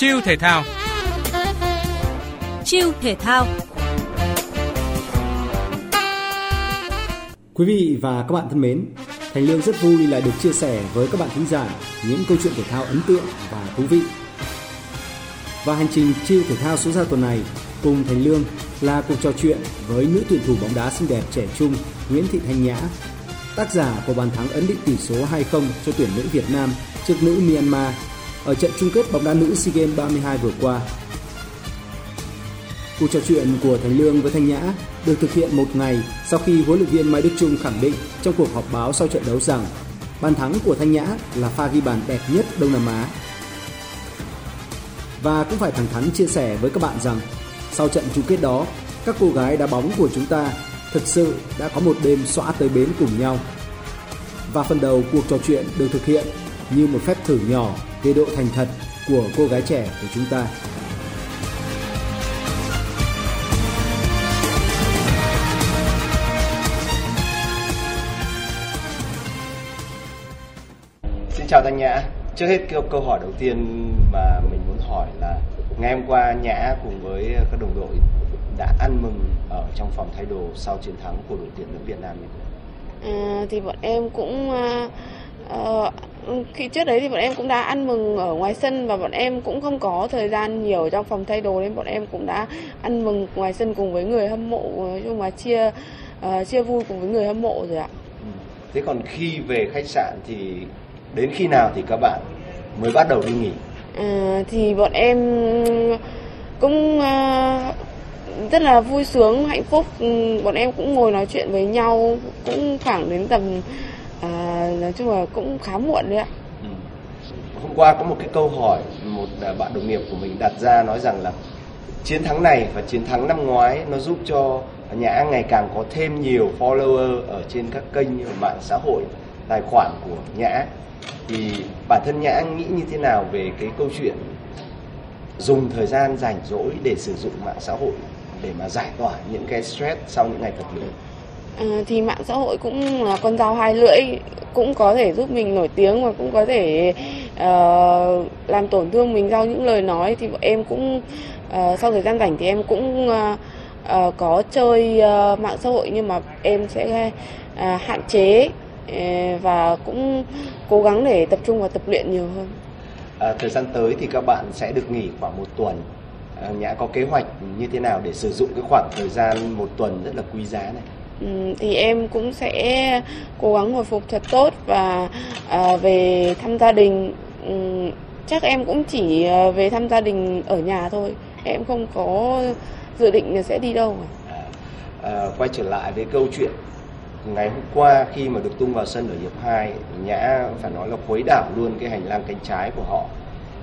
Chiêu thể thao Chiêu thể thao Quý vị và các bạn thân mến, Thành Lương rất vui lại được chia sẻ với các bạn thính giả những câu chuyện thể thao ấn tượng và thú vị. Và hành trình chiêu thể thao số ra tuần này cùng Thành Lương là cuộc trò chuyện với nữ tuyển thủ bóng đá xinh đẹp trẻ trung Nguyễn Thị Thanh Nhã, tác giả của bàn thắng ấn định tỷ số 2-0 cho tuyển nữ Việt Nam trước nữ Myanmar ở trận chung kết bóng đá nữ SEA Games 32 vừa qua. Cuộc trò chuyện của Thành Lương với Thanh Nhã được thực hiện một ngày sau khi huấn luyện viên Mai Đức Chung khẳng định trong cuộc họp báo sau trận đấu rằng bàn thắng của Thanh Nhã là pha ghi bàn đẹp nhất Đông Nam Á. Và cũng phải thẳng thắn chia sẻ với các bạn rằng sau trận chung kết đó, các cô gái đá bóng của chúng ta thực sự đã có một đêm xóa tới bến cùng nhau. Và phần đầu cuộc trò chuyện được thực hiện như một phép thử nhỏ về độ thành thật của cô gái trẻ của chúng ta. Xin chào Thanh Nhã. Trước hết câu, câu hỏi đầu tiên mà mình muốn hỏi là ngày hôm qua Nhã cùng với các đồng đội đã ăn mừng ở trong phòng thay đồ sau chiến thắng của đội tuyển nữ Việt Nam như thế À, thì bọn em cũng uh, khi trước đấy thì bọn em cũng đã ăn mừng ở ngoài sân và bọn em cũng không có thời gian nhiều trong phòng thay đồ nên bọn em cũng đã ăn mừng ngoài sân cùng với người hâm mộ nói chung là chia uh, chia vui cùng với người hâm mộ rồi ạ. Thế còn khi về khách sạn thì đến khi nào thì các bạn mới bắt đầu đi nghỉ? À, thì bọn em cũng uh, rất là vui sướng hạnh phúc ừ, bọn em cũng ngồi nói chuyện với nhau cũng khoảng đến tầm à, nói chung là cũng khá muộn đấy ạ. Ừ. hôm qua có một cái câu hỏi một bạn đồng nghiệp của mình đặt ra nói rằng là chiến thắng này và chiến thắng năm ngoái nó giúp cho nhã ngày càng có thêm nhiều follower ở trên các kênh ở mạng xã hội tài khoản của nhã thì bản thân nhã nghĩ như thế nào về cái câu chuyện dùng thời gian rảnh rỗi để sử dụng mạng xã hội để mà giải tỏa những cái stress sau những ngày tập luyện? À, thì mạng xã hội cũng là con dao hai lưỡi cũng có thể giúp mình nổi tiếng và cũng có thể uh, làm tổn thương mình sau những lời nói thì em cũng uh, sau thời gian rảnh thì em cũng uh, uh, có chơi uh, mạng xã hội nhưng mà em sẽ uh, hạn chế uh, và cũng cố gắng để tập trung vào tập luyện nhiều hơn. À, thời gian tới thì các bạn sẽ được nghỉ khoảng một tuần Nhã có kế hoạch như thế nào để sử dụng cái khoảng thời gian một tuần rất là quý giá này? Thì em cũng sẽ cố gắng hồi phục thật tốt và à, về thăm gia đình. Chắc em cũng chỉ à, về thăm gia đình ở nhà thôi. Em không có dự định là sẽ đi đâu. À, à, quay trở lại với câu chuyện ngày hôm qua khi mà được tung vào sân ở hiệp 2 nhã phải nói là khuấy đảo luôn cái hành lang cánh trái của họ.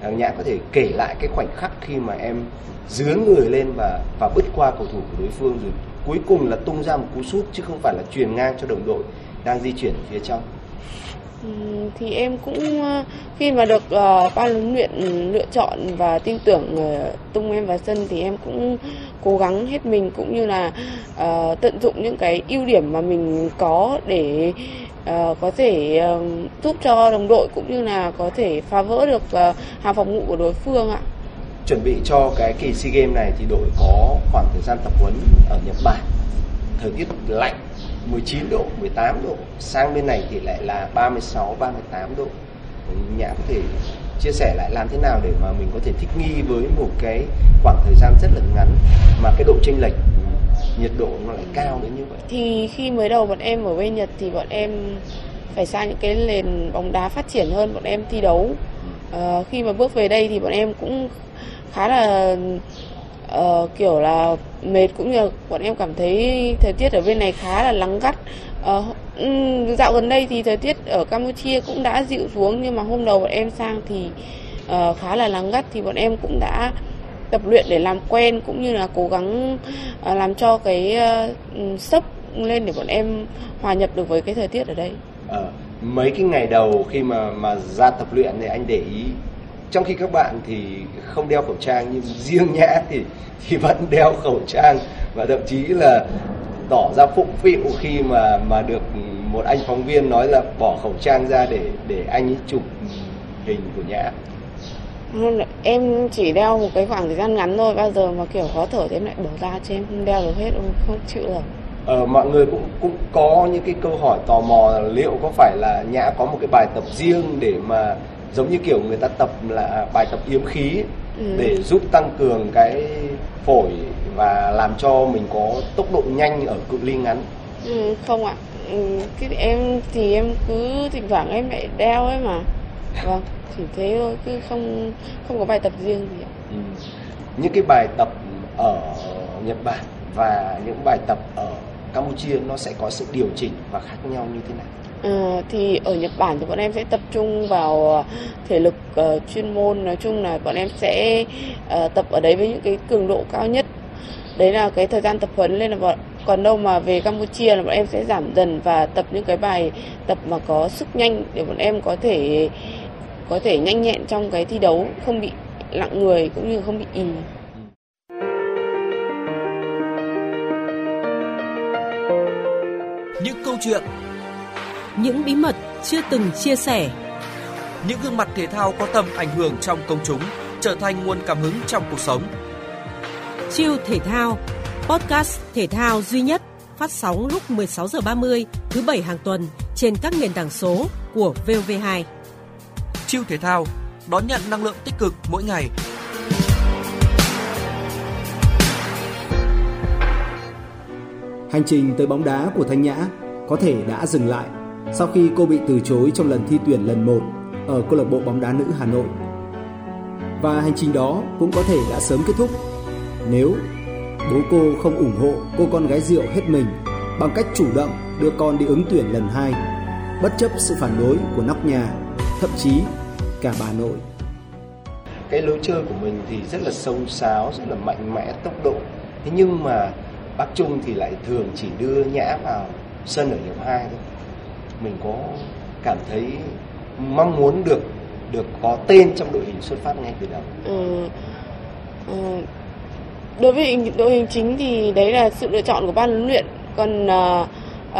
À, nhã có thể kể lại cái khoảnh khắc khi mà em dướn người lên và và bứt qua cầu thủ của đối phương rồi cuối cùng là tung ra một cú sút chứ không phải là truyền ngang cho đồng đội đang di chuyển phía trong. Ừ, thì em cũng ờ, khi mà được uh, ban huấn luyện lựa chọn và tin tưởng uh, tung em vào sân thì em cũng cố gắng hết mình cũng như là uh, tận dụng những cái ưu điểm mà mình có để uh, có thể uh, giúp cho đồng đội cũng như là có thể phá vỡ được uh, hàng phòng ngự của đối phương ạ chuẩn bị cho cái kỳ SEA Games này thì đội có khoảng thời gian tập huấn ở Nhật Bản. Thời tiết lạnh 19 độ 18 độ. Sang bên này thì lại là 36 38 độ. Nhà có thể chia sẻ lại làm thế nào để mà mình có thể thích nghi với một cái khoảng thời gian rất là ngắn mà cái độ chênh lệch nhiệt độ nó lại cao đến như vậy? Thì khi mới đầu bọn em ở bên Nhật thì bọn em phải sang những cái nền bóng đá phát triển hơn bọn em thi đấu. À, khi mà bước về đây thì bọn em cũng khá là uh, kiểu là mệt cũng như là bọn em cảm thấy thời tiết ở bên này khá là nắng gắt uh, dạo gần đây thì thời tiết ở Campuchia cũng đã dịu xuống nhưng mà hôm đầu bọn em sang thì uh, khá là nắng gắt thì bọn em cũng đã tập luyện để làm quen cũng như là cố gắng uh, làm cho cái ừ, uh, sấp lên để bọn em hòa nhập được với cái thời tiết ở đây. À, mấy cái ngày đầu khi mà mà ra tập luyện thì anh để ý trong khi các bạn thì không đeo khẩu trang nhưng riêng nhã thì thì vẫn đeo khẩu trang. Và thậm chí là tỏ ra phụng phịu khi mà mà được một anh phóng viên nói là bỏ khẩu trang ra để để anh ấy chụp hình của nhã. Em chỉ đeo một cái khoảng thời gian ngắn thôi bao giờ mà kiểu khó thở thì em lại bỏ ra cho em không đeo được hết không chịu được. Ờ, mọi người cũng cũng có những cái câu hỏi tò mò liệu có phải là nhã có một cái bài tập riêng để mà giống như kiểu người ta tập là bài tập yếm khí ừ. để giúp tăng cường cái phổi và làm cho mình có tốc độ nhanh ở cự ly ngắn. Ừ, không ạ. Ừ, cái em thì em cứ thỉnh thoảng em lại đeo ấy mà. Vâng chỉ thế thôi chứ không không có bài tập riêng gì ạ. Ừ. những cái bài tập ở Nhật Bản và những bài tập ở Campuchia nó sẽ có sự điều chỉnh và khác nhau như thế nào À, thì ở Nhật Bản thì bọn em sẽ tập trung vào ờ, thể lực uh, chuyên môn. Nói chung là bọn em sẽ uh, tập ở đấy với những cái cường độ cao nhất. Đấy là cái thời gian tập huấn. Lên là bọn còn đâu mà về Campuchia là bọn em sẽ giảm dần và tập những cái bài tập mà có sức nhanh để bọn em có thể có thể nhanh nhẹn trong cái thi đấu không bị lặng người cũng như không bị ì. Những câu chuyện những bí mật chưa từng chia sẻ những gương mặt thể thao có tầm ảnh hưởng trong công chúng trở thành nguồn cảm hứng trong cuộc sống Chiêu thể thao podcast thể thao duy nhất phát sóng lúc 16 giờ 30 thứ bảy hàng tuần trên các nền tảng số của VOV2. Chiêu thể thao đón nhận năng lượng tích cực mỗi ngày. Hành trình tới bóng đá của Thanh Nhã có thể đã dừng lại sau khi cô bị từ chối trong lần thi tuyển lần 1 ở câu lạc bộ bóng đá nữ Hà Nội. Và hành trình đó cũng có thể đã sớm kết thúc nếu bố cô không ủng hộ cô con gái rượu hết mình bằng cách chủ động đưa con đi ứng tuyển lần hai, bất chấp sự phản đối của nóc nhà, thậm chí cả bà nội. Cái lối chơi của mình thì rất là sâu sáo, rất là mạnh mẽ, tốc độ. Thế nhưng mà bác Trung thì lại thường chỉ đưa Nhã vào sân ở hiệp 2 thôi. Mình có cảm thấy mong muốn được được có tên trong đội hình xuất phát ngay từ đầu. Ừ, ừ, đối với đội hình chính thì đấy là sự lựa chọn của ban huấn luyện. Còn uh,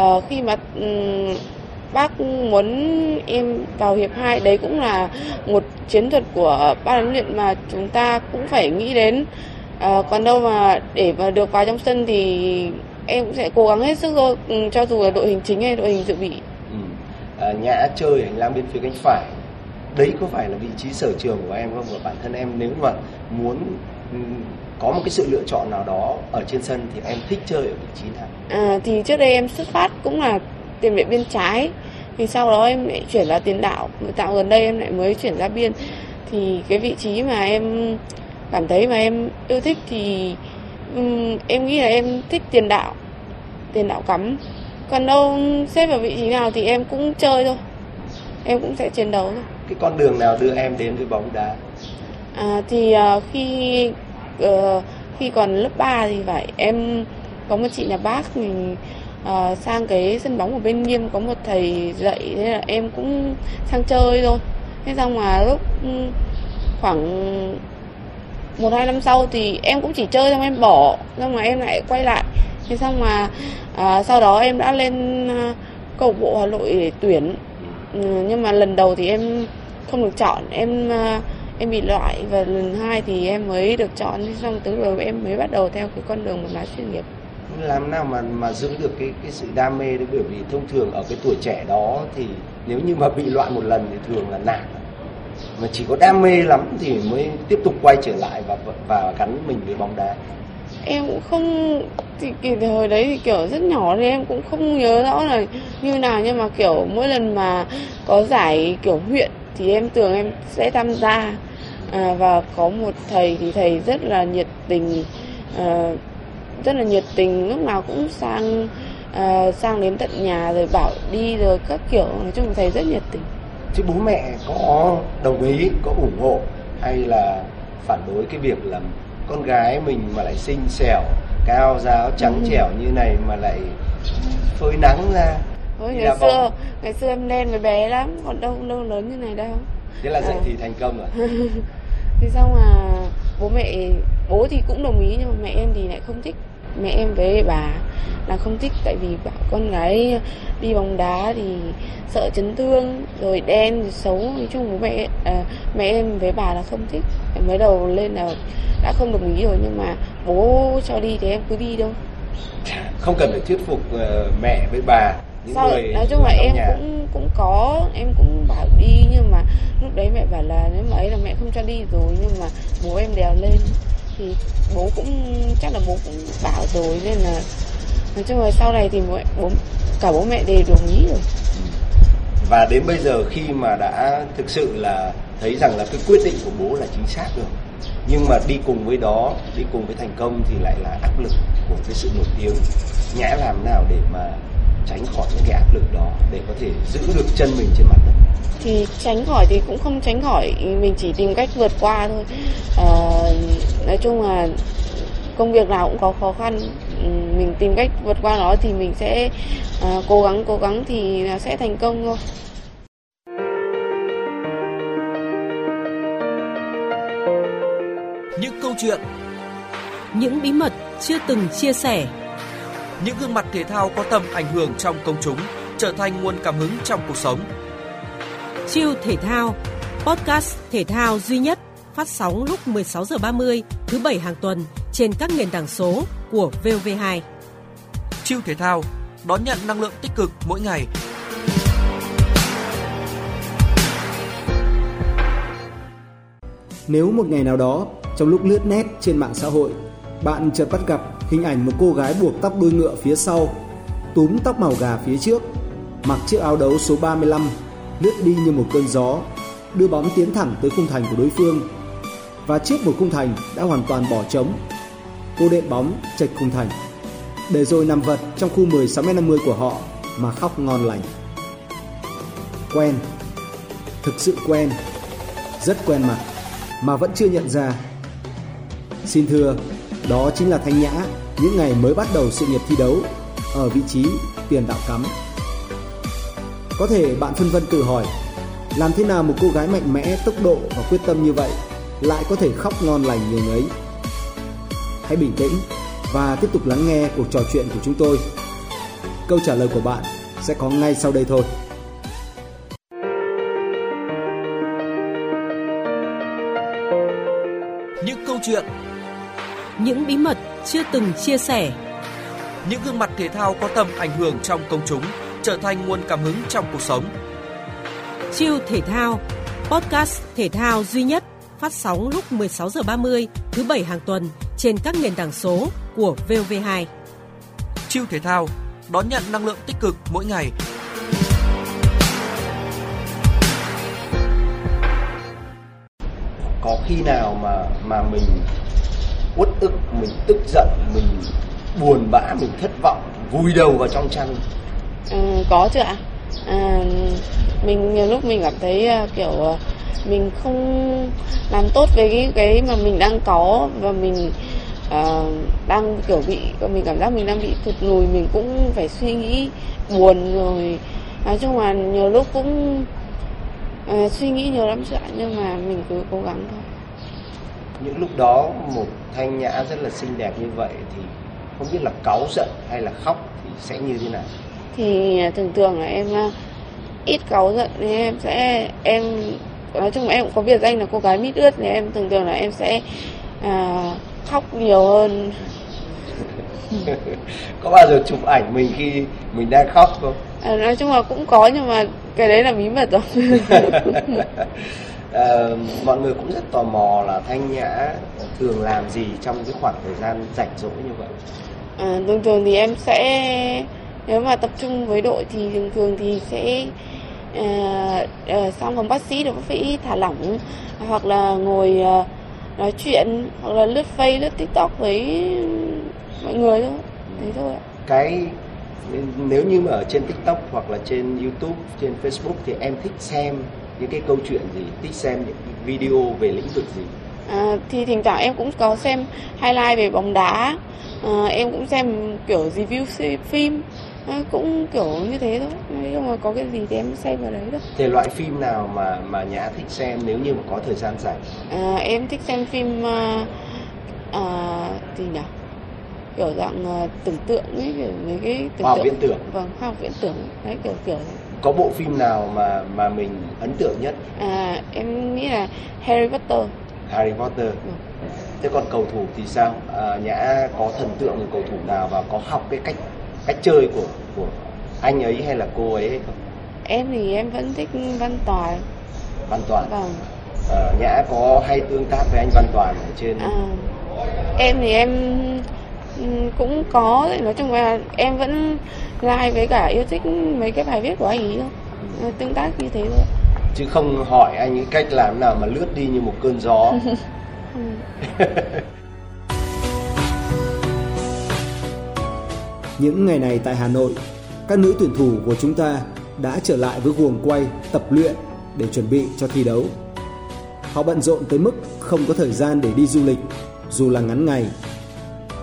uh, khi mà um, bác muốn em vào hiệp 2 đấy cũng là một chiến thuật của ban huấn luyện mà chúng ta cũng phải nghĩ đến. À, còn đâu mà để mà được vào trong sân thì em cũng sẽ cố gắng hết sức thôi. Ừ, cho dù là đội hình chính hay đội hình dự bị. Ờ, à, nhã chơi hành lang bên phía cánh phải. Đấy có phải là vị trí sở trường của em không? Và bản thân em nếu mà muốn ừ, có một cái sự lựa chọn nào đó ở trên sân thì em thích chơi ở vị trí nào? À, thì trước đây em xuất phát cũng là tiền vệ bên trái. Thì sau đó em lại chuyển vào tiền đạo. Tạo gần đây em lại mới chuyển ra biên. Thì cái vị trí mà em cảm thấy mà em yêu thích thì um, em nghĩ là em thích tiền đạo. Tiền đạo cắm còn đâu xếp vào vị trí nào thì em cũng chơi thôi. Em cũng sẽ chiến đấu thôi. Cái con đường nào đưa em đến với bóng đá? À, thì uh, khi uh, khi còn lớp 3 thì phải em có một chị nhà bác mình uh, sang cái sân bóng ở bên nghiêm có một thầy dạy thế là em cũng sang chơi thôi. Thế xong mà lúc khoảng một hai năm sau thì em cũng chỉ chơi xong em bỏ xong mà em lại quay lại thế xong mà à, sau đó em đã lên uh, câu bộ hà nội để tuyển. Ừ, nhưng mà lần đầu thì em không được chọn. Em à, em bị loại và lần hai thì em mới được chọn. Xong từ rồi em mới bắt đầu theo cái con đường một đá chuyên nghiệp. Làm nào mà mà giữ được cái cái sự đam mê đấy? Bởi vì thông thường ở cái tuổi trẻ đó thì nếu như mà bị loại một lần thì thường là nản. Mà chỉ có đam mê lắm thì mới tiếp tục quay trở lại và và gắn mình với bóng đá em cũng không thì kỳ thời đấy thì kiểu rất nhỏ nên em cũng không nhớ rõ là như nào nhưng mà kiểu mỗi lần mà có giải kiểu huyện thì em tưởng em sẽ tham gia. À, và có một thầy thì thầy rất là nhiệt tình à, rất là nhiệt tình lúc nào cũng sang à, sang đến tận nhà rồi bảo đi rồi các kiểu. Nói chung thầy rất nhiệt tình. Chứ bố mẹ có đồng ý có ủng hộ hay là phản đối cái việc là con gái mình mà lại xinh xẻo cao giáo trắng ừ. trẻo như này mà lại phơi nắng ra Ôi, ngày xưa bóng. ngày xưa em đen với bé lắm còn đâu đâu lớn như này đâu thế là dậy à. thì thành công rồi thế xong mà bố mẹ bố thì cũng đồng ý nhưng mà mẹ em thì lại không thích mẹ em với bà là không thích tại vì bảo con gái đi bóng đá thì sợ chấn thương rồi đen rồi xấu nói chung bố mẹ à, mẹ em với bà là không thích mới đầu lên là đã không đồng ý rồi nhưng mà bố cho đi thì em cứ đi thôi. Không cần phải thuyết phục uh, mẹ với bà những Sau, người nói chung là em nhà. cũng cũng có em cũng bảo đi nhưng mà lúc đấy mẹ bảo là nếu mà ấy là mẹ không cho đi rồi nhưng mà bố em đèo lên. Thì bố cũng chắc là bố cũng bảo rồi nên là nói chung là sau này thì bố, bố cả bố mẹ đều đồng ý rồi. Và đến bây giờ khi mà đã thực sự là thấy rằng là cái quyết định của bố là chính xác rồi. Nhưng mà đi cùng với đó đi cùng với thành công thì lại là áp lực của cái sự nổi tiếng. Nhã làm nào để mà tránh khỏi những cái áp lực đó để có thể giữ được chân mình trên mặt đất? Thì tránh khỏi thì cũng không tránh khỏi mình chỉ tìm cách vượt qua thôi. À, nói chung là công việc nào cũng có khó khăn. Ừ, mình tìm cách vượt qua nó thì mình sẽ à, cố gắng cố gắng thì sẽ thành công thôi. Chuyện những bí mật chưa từng chia sẻ những gương mặt thể thao có tầm ảnh hưởng trong công chúng trở thành nguồn cảm hứng trong cuộc sống Chiêu thể thao podcast thể thao duy nhất phát sóng lúc 16 giờ 30 thứ bảy hàng tuần trên các nền tảng số của VOV2. Chiêu thể thao đón nhận năng lượng tích cực mỗi ngày. Nếu một ngày nào đó trong lúc lướt nét trên mạng xã hội, bạn chợt bắt gặp hình ảnh một cô gái buộc tóc đuôi ngựa phía sau, túm tóc màu gà phía trước, mặc chiếc áo đấu số 35, lướt đi như một cơn gió, đưa bóng tiến thẳng tới khung thành của đối phương. Và trước một khung thành đã hoàn toàn bỏ trống, cô đệm bóng chệch khung thành, để rồi nằm vật trong khu 16m50 của họ mà khóc ngon lành. Quen, thực sự quen, rất quen mặt mà vẫn chưa nhận ra. Xin thưa, đó chính là Thanh Nhã những ngày mới bắt đầu sự nghiệp thi đấu ở vị trí tiền đạo cắm. Có thể bạn phân vân tự hỏi, làm thế nào một cô gái mạnh mẽ, tốc độ và quyết tâm như vậy lại có thể khóc ngon lành như ấy? Hãy bình tĩnh và tiếp tục lắng nghe cuộc trò chuyện của chúng tôi. Câu trả lời của bạn sẽ có ngay sau đây thôi. Những câu chuyện những bí mật chưa từng chia sẻ. Những gương mặt thể thao có tầm ảnh hưởng trong công chúng trở thành nguồn cảm hứng trong cuộc sống. Chiêu thể thao, podcast thể thao duy nhất phát sóng lúc 16 giờ 30 thứ bảy hàng tuần trên các nền tảng số của VOV2. Chiêu thể thao đón nhận năng lượng tích cực mỗi ngày. Có khi nào mà mà mình uất ức mình tức giận mình buồn bã mình thất vọng vùi đầu vào trong chăn. Ừ, có chứ ạ. À, mình nhiều lúc mình cảm thấy à, kiểu à, mình không làm tốt về cái cái mà mình đang có và mình uh, đang kiểu bị mình cảm giác mình đang bị thụt lùi mình cũng phải suy nghĩ buồn rồi. Nói chung là nhiều lúc cũng uh, suy nghĩ nhiều lắm chuyện nhưng mà mình cứ cố gắng thôi những lúc đó một thanh nhã rất là xinh đẹp như vậy thì không biết là cáu giận hay là khóc thì sẽ như thế nào? Thì à, thường thường là em à, ít cáu giận nên em sẽ em nói chung là em cũng có biệt danh là cô gái mít ướt thì em thường thường là em sẽ à, khóc nhiều hơn. Có bao giờ chụp ảnh mình khi mình đang khóc không? À, nói chung là cũng có nhưng mà cái đấy là bí mật rồi à, mọi người cũng rất tò mò là thanh nhã thường làm gì trong cái khoảng thời gian rảnh rỗi như vậy? À, thường thường thì em sẽ nếu mà tập trung với đội thì thường thường thì sẽ à, à, sang phòng bác sĩ được bác sĩ thả lỏng hoặc là ngồi à, nói chuyện hoặc là lướt face lướt tiktok với mọi người thôi. Thế thôi ạ. Cái nếu như mà ở trên tiktok hoặc là trên youtube trên facebook thì em thích xem những cái câu chuyện gì thích xem những video về lĩnh vực gì? À, thì thỉnh thoảng em cũng có xem highlight về bóng đá. À, em cũng xem kiểu review phim. À, cũng kiểu như thế thôi. Nhưng mà có cái gì thì em xem vào đấy thôi. Thể loại phim nào mà mà nhã thích xem nếu như mà có thời gian rảnh? À, em thích xem phim uh, uh, gì nhỉ? Kiểu dạng tưởng tượng ấy kiểu mấy cái tưởng Khoa học tượng. viễn tưởng. vâng khoa học viễn tưởng. Đấy kiểu kiểu có bộ phim nào mà mà mình ấn tượng nhất? À em nghĩ là Harry Potter. Harry Potter. Ừ. thế còn cầu thủ thì sao? À, nhã có thần tượng người cầu thủ nào và có học cái cách cách chơi của của anh ấy hay là cô ấy hay không? Em thì em vẫn thích Văn Toàn Văn Toàn vâng. À, nhã có hay tương tác với anh Văn Toàn ở trên à, em thì em ừm, cũng có nói chung là em vẫn like với cả yêu thích mấy cái bài viết của anh ấy thôi tương tác như thế thôi chứ không hỏi anh ấy cách làm nào mà lướt đi như một cơn gió Những ngày này tại Hà Nội, các nữ tuyển thủ của chúng ta đã trở lại với guồng quay tập luyện để chuẩn bị cho thi đấu. Họ bận rộn tới mức không có thời gian để đi du lịch, dù là ngắn ngày.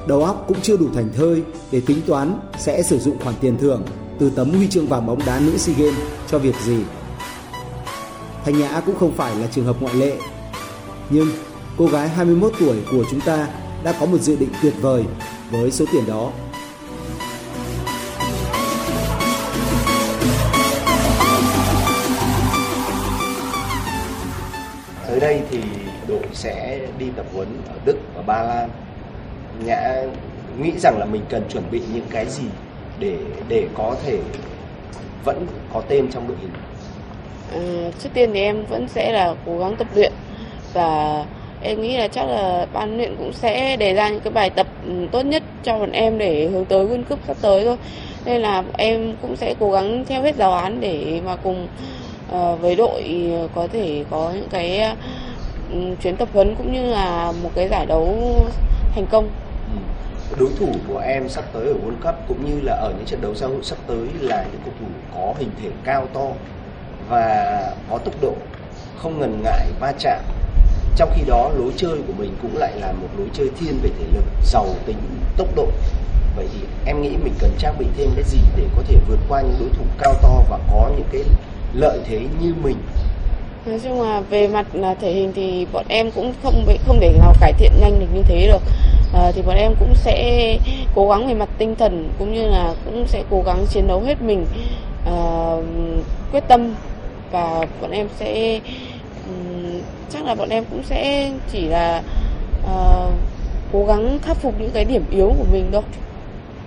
Đầu óc cũng chưa đủ thành thơi để tính toán sẽ sử dụng khoản tiền thưởng từ tấm huy chương vàng bóng đá nữ SEA Games cho việc gì. Thanh Nhã cũng không phải là trường hợp ngoại lệ. Nhưng cô gái 21 tuổi của chúng ta đã có một dự định tuyệt vời với số tiền đó. tới đây thì đội sẽ đi tập huấn ở Đức và Ba Lan nhã nghĩ rằng là mình cần chuẩn bị những cái gì để để có thể vẫn có tên trong đội hình? Ừ, trước tiên thì em vẫn sẽ là cố gắng tập luyện và em nghĩ là chắc là ban luyện cũng sẽ đề ra những cái bài tập ừ, tốt nhất cho bọn em để hướng tới World Cup sắp tới thôi. Nên là em cũng sẽ cố gắng theo hết giáo án để mà cùng uh, với đội ờ, có thể có những cái uh, chuyến tập huấn cũng như là một cái giải đấu thành công đối thủ của em sắp tới ở World Cup cũng như là ở những trận đấu giao hữu sắp tới là những cầu thủ có hình thể cao to và có tốc độ không ngần ngại va chạm. Trong khi đó, lối chơi của mình cũng lại là một lối chơi thiên về thể lực, giàu tính, tốc độ. Vậy thì em nghĩ mình cần trang bị thêm cái gì để có thể vượt qua những đối thủ cao to và có những cái lợi thế như mình? Nói chung là về mặt à, thể hình thì bọn em cũng không không để nào cải thiện nhanh được như thế được. À, thì bọn em cũng sẽ cố gắng về mặt tinh thần cũng như là cũng sẽ cố gắng chiến đấu hết mình, à, quyết tâm và bọn em sẽ chắc là bọn em cũng sẽ chỉ là à, cố gắng khắc phục những cái điểm yếu của mình thôi.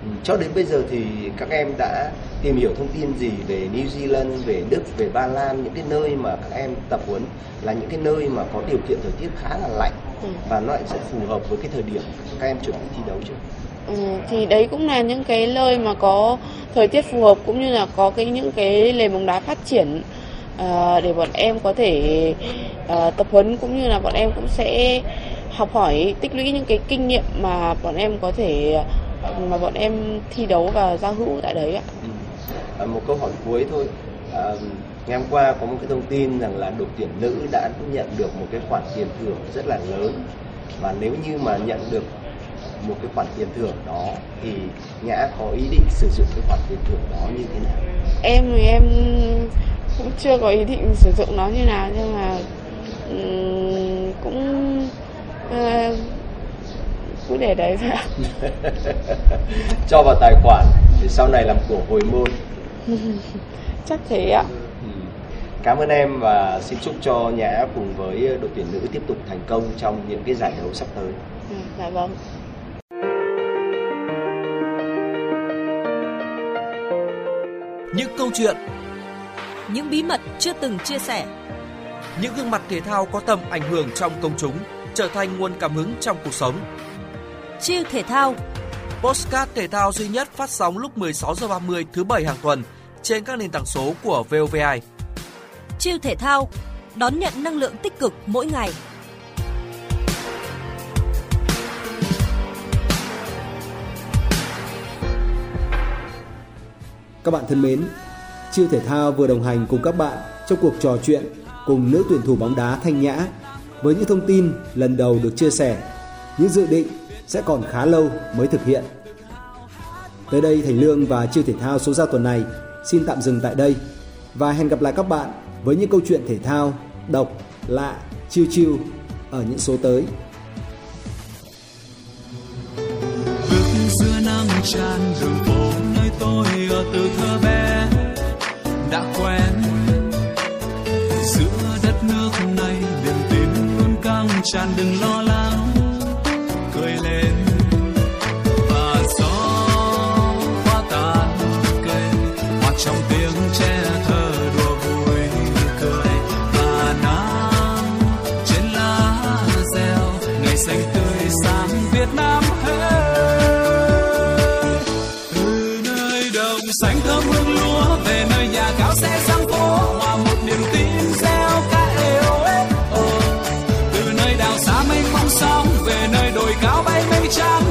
Ừ, cho đến bây giờ thì các em đã tìm hiểu thông tin gì về New Zealand, về Đức, về Ba Lan, những cái nơi mà các em tập huấn là những cái nơi mà có điều kiện thời tiết khá là lạnh Ừ. và nó lại rất phù hợp với cái thời điểm các em chuẩn bị thi đấu chưa? Ừ, thì đấy cũng là những cái nơi mà có thời tiết phù hợp cũng như là có cái những cái nền bóng đá phát triển à, để bọn em có thể à, tập huấn cũng như là bọn em cũng sẽ học hỏi tích lũy những cái kinh nghiệm mà bọn em có thể mà bọn em thi đấu và giao hữu tại đấy ạ. Ừ. À, một câu hỏi cuối thôi. À, ngày hôm qua có một cái thông tin rằng là đội tuyển nữ đã nhận được một cái khoản tiền thưởng rất là lớn và nếu như mà nhận được một cái khoản tiền thưởng đó thì Nhã có ý định sử dụng cái khoản tiền thưởng đó như thế nào? Em thì em cũng chưa có ý định sử dụng nó như nào nhưng mà ừm, cũng ờ, cứ để đấy thôi cho vào tài khoản để sau này làm của hồi môn. chắc thế ạ. Cảm ơn em và xin chúc cho Nhã cùng với đội tuyển nữ tiếp tục thành công trong những cái giải đấu sắp tới. Ừ, dạ vâng. Những câu chuyện, Những bí mật chưa từng chia sẻ, những gương mặt thể thao có tầm ảnh hưởng trong công chúng trở thành nguồn cảm hứng trong cuộc sống. chiêu thể thao Postcard thể thao duy nhất phát sóng lúc 16 giờ 30 thứ bảy hàng tuần trên các nền tảng số của VOVI chiêu thể thao đón nhận năng lượng tích cực mỗi ngày. Các bạn thân mến, Chiêu Thể Thao vừa đồng hành cùng các bạn trong cuộc trò chuyện cùng nữ tuyển thủ bóng đá Thanh Nhã với những thông tin lần đầu được chia sẻ, những dự định sẽ còn khá lâu mới thực hiện. Tới đây Thành Lương và Chiêu Thể Thao số ra tuần này xin tạm dừng tại đây và hẹn gặp lại các bạn với những câu chuyện thể thao độc, lạ, chiêu chiêu ở những số tới. Bước giữa nắng tràn đường phố nơi tôi ở từ thơ bé đã quen giữa đất nước này niềm tin luôn căng tràn đừng lo lắng reach out.